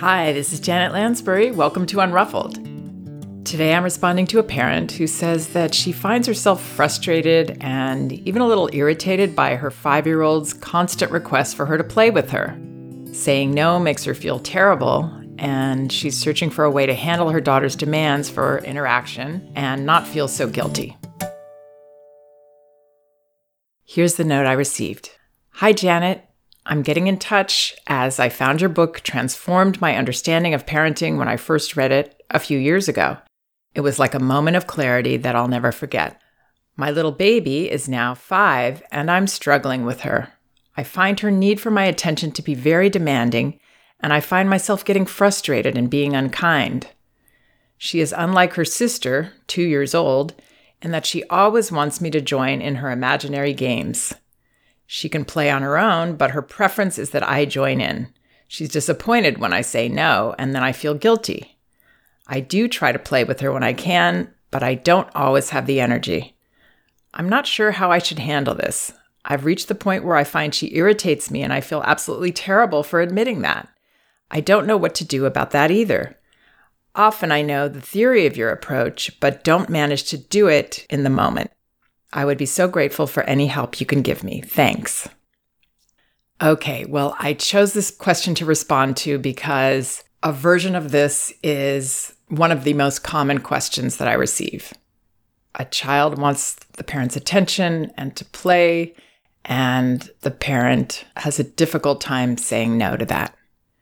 Hi, this is Janet Lansbury. Welcome to Unruffled. Today I'm responding to a parent who says that she finds herself frustrated and even a little irritated by her five year old's constant requests for her to play with her. Saying no makes her feel terrible, and she's searching for a way to handle her daughter's demands for interaction and not feel so guilty. Here's the note I received Hi, Janet. I'm getting in touch as I found your book transformed my understanding of parenting when I first read it a few years ago. It was like a moment of clarity that I'll never forget. My little baby is now five, and I'm struggling with her. I find her need for my attention to be very demanding, and I find myself getting frustrated and being unkind. She is unlike her sister, two years old, in that she always wants me to join in her imaginary games. She can play on her own, but her preference is that I join in. She's disappointed when I say no, and then I feel guilty. I do try to play with her when I can, but I don't always have the energy. I'm not sure how I should handle this. I've reached the point where I find she irritates me, and I feel absolutely terrible for admitting that. I don't know what to do about that either. Often I know the theory of your approach, but don't manage to do it in the moment. I would be so grateful for any help you can give me. Thanks. Okay, well, I chose this question to respond to because a version of this is one of the most common questions that I receive. A child wants the parent's attention and to play, and the parent has a difficult time saying no to that.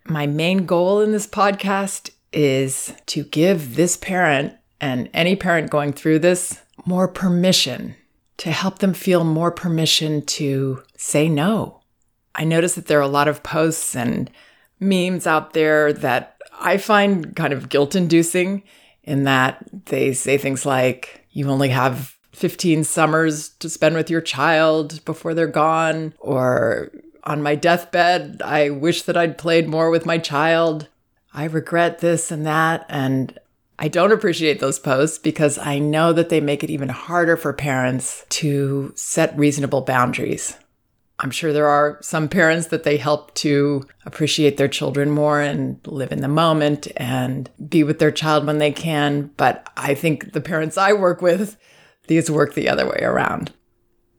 My main goal in this podcast is to give this parent and any parent going through this more permission to help them feel more permission to say no. I notice that there are a lot of posts and memes out there that I find kind of guilt inducing in that they say things like, you only have 15 summers to spend with your child before they're gone, or on my deathbed, I wish that I'd played more with my child. I regret this and that. And I don't appreciate those posts because I know that they make it even harder for parents to set reasonable boundaries. I'm sure there are some parents that they help to appreciate their children more and live in the moment and be with their child when they can. But I think the parents I work with, these work the other way around.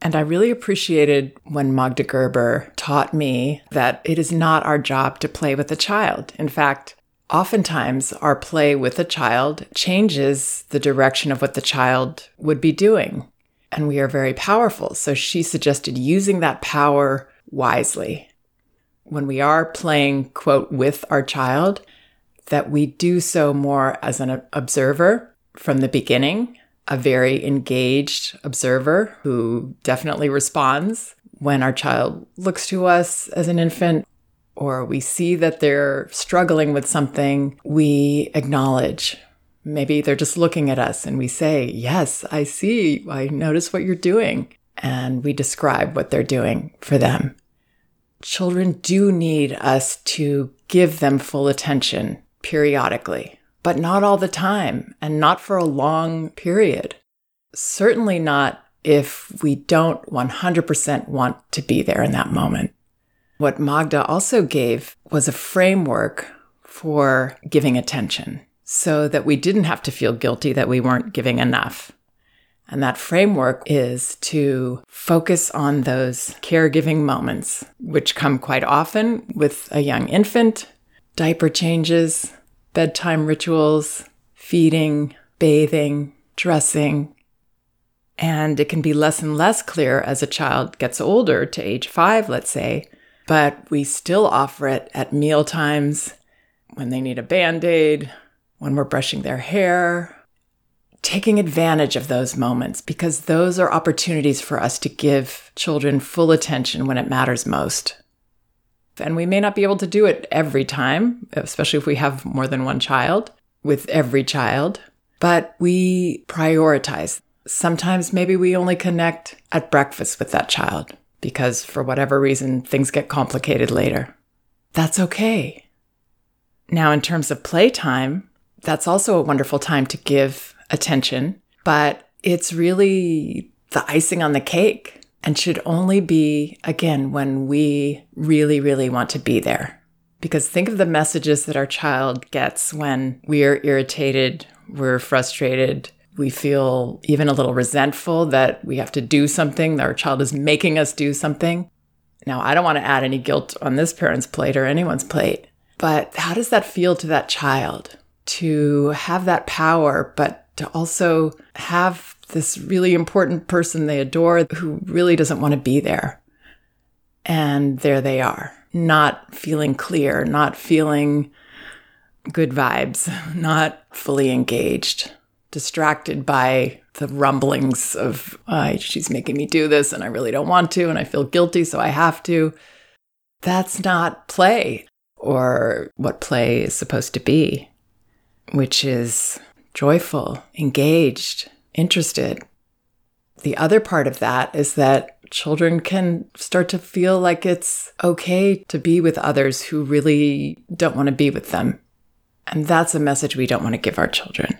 And I really appreciated when Magda Gerber taught me that it is not our job to play with a child. In fact, Oftentimes, our play with a child changes the direction of what the child would be doing. And we are very powerful. So she suggested using that power wisely. When we are playing, quote, with our child, that we do so more as an observer from the beginning, a very engaged observer who definitely responds when our child looks to us as an infant or we see that they're struggling with something, we acknowledge. Maybe they're just looking at us and we say, Yes, I see. I notice what you're doing. And we describe what they're doing for them. Children do need us to give them full attention periodically, but not all the time and not for a long period. Certainly not if we don't 100% want to be there in that moment. What Magda also gave was a framework for giving attention so that we didn't have to feel guilty that we weren't giving enough. And that framework is to focus on those caregiving moments, which come quite often with a young infant, diaper changes, bedtime rituals, feeding, bathing, dressing. And it can be less and less clear as a child gets older to age five, let's say, but we still offer it at meal times when they need a band aid, when we're brushing their hair, taking advantage of those moments because those are opportunities for us to give children full attention when it matters most. And we may not be able to do it every time, especially if we have more than one child, with every child, but we prioritize. Sometimes maybe we only connect at breakfast with that child because for whatever reason, things get complicated later. That's okay. Now, in terms of playtime, that's also a wonderful time to give attention, but it's really the icing on the cake and should only be, again, when we really, really want to be there. Because think of the messages that our child gets when we are irritated, we're frustrated, we feel even a little resentful that we have to do something, that our child is making us do something. Now, I don't want to add any guilt on this parent's plate or anyone's plate, but how does that feel to that child to have that power, but to also have this really important person they adore who really doesn't want to be there? And there they are, not feeling clear, not feeling good vibes, not fully engaged distracted by the rumblings of she's making me do this and I really don't want to and I feel guilty so I have to. That's not play or what play is supposed to be, which is joyful, engaged, interested. The other part of that is that children can start to feel like it's okay to be with others who really don't want to be with them. And that's a message we don't want to give our children.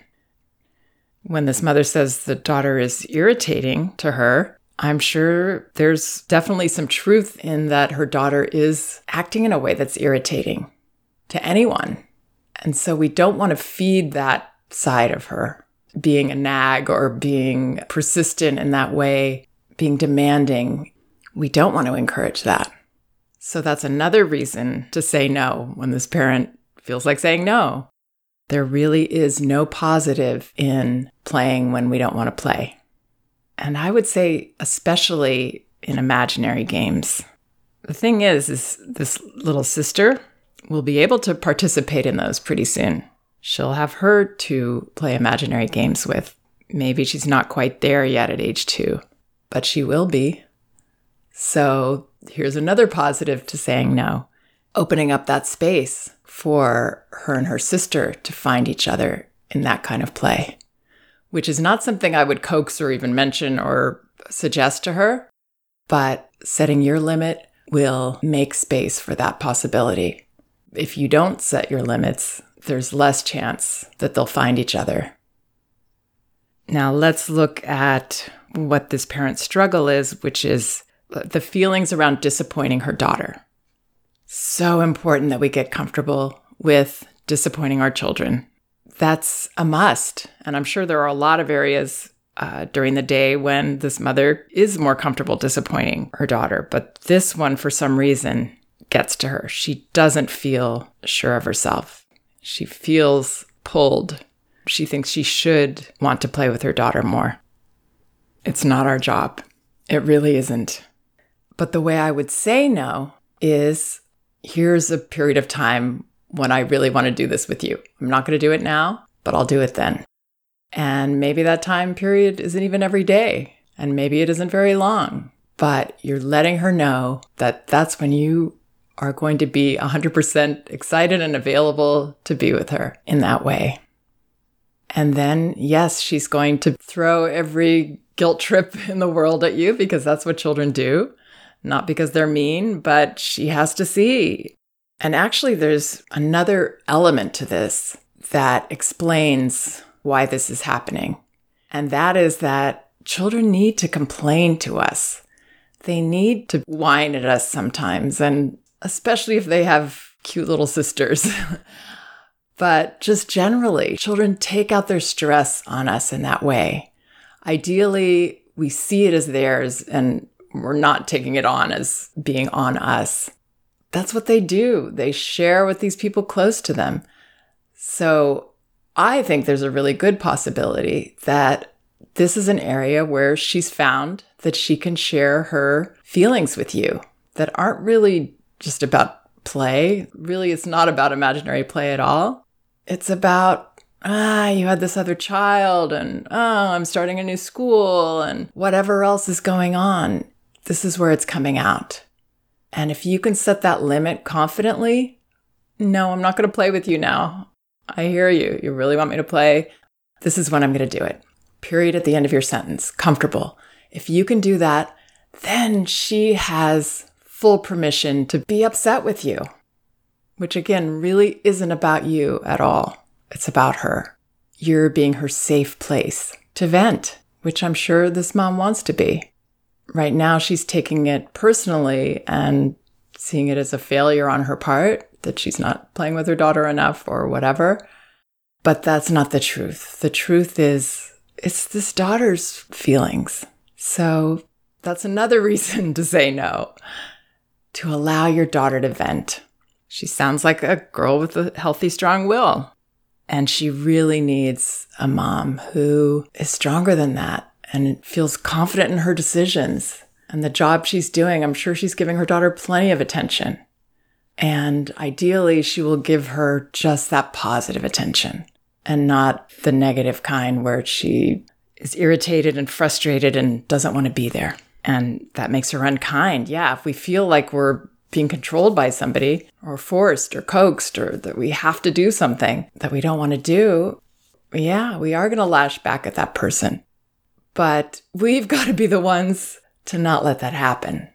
When this mother says the daughter is irritating to her, I'm sure there's definitely some truth in that her daughter is acting in a way that's irritating to anyone. And so we don't want to feed that side of her, being a nag or being persistent in that way, being demanding. We don't want to encourage that. So that's another reason to say no when this parent feels like saying no. There really is no positive in playing when we don't want to play. And I would say, especially in imaginary games. The thing is, is this little sister will be able to participate in those pretty soon. She'll have her to play imaginary games with. Maybe she's not quite there yet at age two, but she will be. So here's another positive to saying no opening up that space for her and her sister to find each other in that kind of play, which is not something I would coax or even mention or suggest to her. But setting your limit will make space for that possibility. If you don't set your limits, there's less chance that they'll find each other. Now, let's look at what this parent's struggle is, which is the feelings around disappointing her daughter so important that we get comfortable with disappointing our children. That's a must. And I'm sure there are a lot of areas uh, during the day when this mother is more comfortable disappointing her daughter. But this one, for some reason, gets to her. She doesn't feel sure of herself. She feels pulled. She thinks she should want to play with her daughter more. It's not our job. It really isn't. But the way I would say no is here's a period of time when I really want to do this with you. I'm not going to do it now, but I'll do it then. And maybe that time period isn't even every day, and maybe it isn't very long, but you're letting her know that that's when you are going to be 100% excited and available to be with her in that way. And then, yes, she's going to throw every guilt trip in the world at you because that's what children do not because they're mean, but she has to see. And actually, there's another element to this that explains why this is happening. And that is that children need to complain to us. They need to whine at us sometimes, and especially if they have cute little sisters. but just generally, children take out their stress on us in that way. Ideally, we see it as theirs and we're not taking it on as being on us. That's what they do. They share with these people close to them. So I think there's a really good possibility that this is an area where she's found that she can share her feelings with you that aren't really just about play. Really, it's not about imaginary play at all. It's about, ah, you had this other child, and oh, I'm starting a new school, and whatever else is going on this is where it's coming out. And if you can set that limit confidently, no, I'm not going to play with you now. I hear you. You really want me to play? This is when I'm going to do it. Period at the end of your sentence. Comfortable. If you can do that, then she has full permission to be upset with you, which again really isn't about you at all. It's about her. You're being her safe place to vent, which I'm sure this mom wants to be right now she's taking it personally and seeing it as a failure on her part that she's not playing with her daughter enough or whatever. But that's not the truth. The truth is, it's this daughter's feelings. So that's another reason to say no, to allow your daughter to vent. She sounds like a girl with a healthy, strong will. And she really needs a mom who is stronger than that and feels confident in her decisions and the job she's doing. I'm sure she's giving her daughter plenty of attention. And ideally, she will give her just that positive attention and not the negative kind where she is irritated and frustrated and doesn't want to be there. And that makes her unkind. Yeah, if we feel like we're being controlled by somebody or forced or coaxed or that we have to do something that we don't want to do, yeah, we are going to lash back at that person. But we've got to be the ones to not let that happen.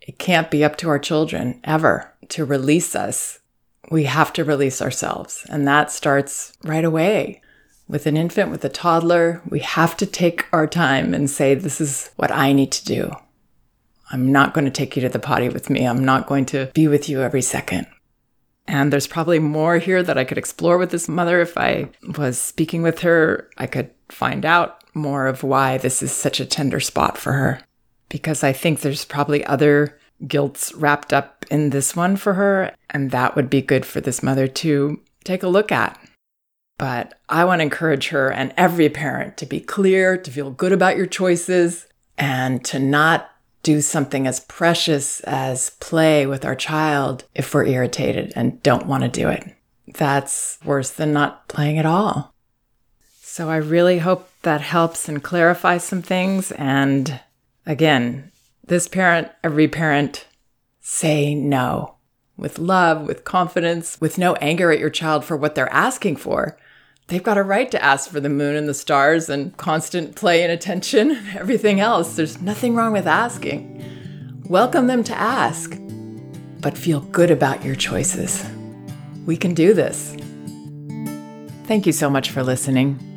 It can't be up to our children ever to release us. We have to release ourselves. And that starts right away. With an infant, with a toddler, we have to take our time and say, This is what I need to do. I'm not going to take you to the potty with me. I'm not going to be with you every second. And there's probably more here that I could explore with this mother. If I was speaking with her, I could find out more of why this is such a tender spot for her. Because I think there's probably other guilts wrapped up in this one for her. And that would be good for this mother to take a look at. But I want to encourage her and every parent to be clear, to feel good about your choices, and to not do something as precious as play with our child if we're irritated and don't want to do it. That's worse than not playing at all. So I really hope that helps and clarifies some things. And again, this parent, every parent, say no with love, with confidence, with no anger at your child for what they're asking for. They've got a right to ask for the moon and the stars and constant play and attention and everything else. There's nothing wrong with asking. Welcome them to ask, but feel good about your choices. We can do this. Thank you so much for listening.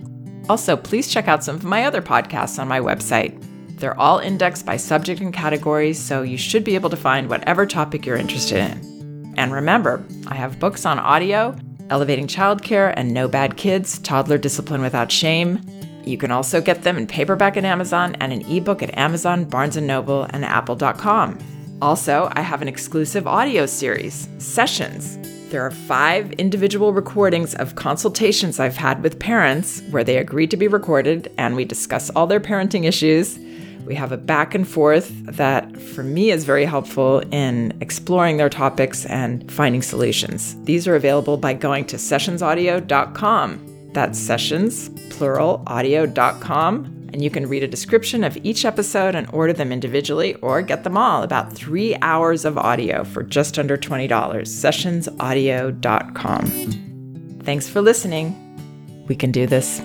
Also, please check out some of my other podcasts on my website. They're all indexed by subject and categories, so you should be able to find whatever topic you're interested in. And remember, I have books on audio Elevating Childcare and No Bad Kids Toddler Discipline Without Shame. You can also get them in paperback at Amazon and an ebook at Amazon, Barnes & Noble, and Apple.com. Also, I have an exclusive audio series, Sessions. There are five individual recordings of consultations I've had with parents where they agreed to be recorded and we discuss all their parenting issues we have a back and forth that, for me, is very helpful in exploring their topics and finding solutions. These are available by going to sessionsaudio.com. That's sessions, plural, audio.com. And you can read a description of each episode and order them individually or get them all about three hours of audio for just under $20. Sessionsaudio.com. Thanks for listening. We can do this.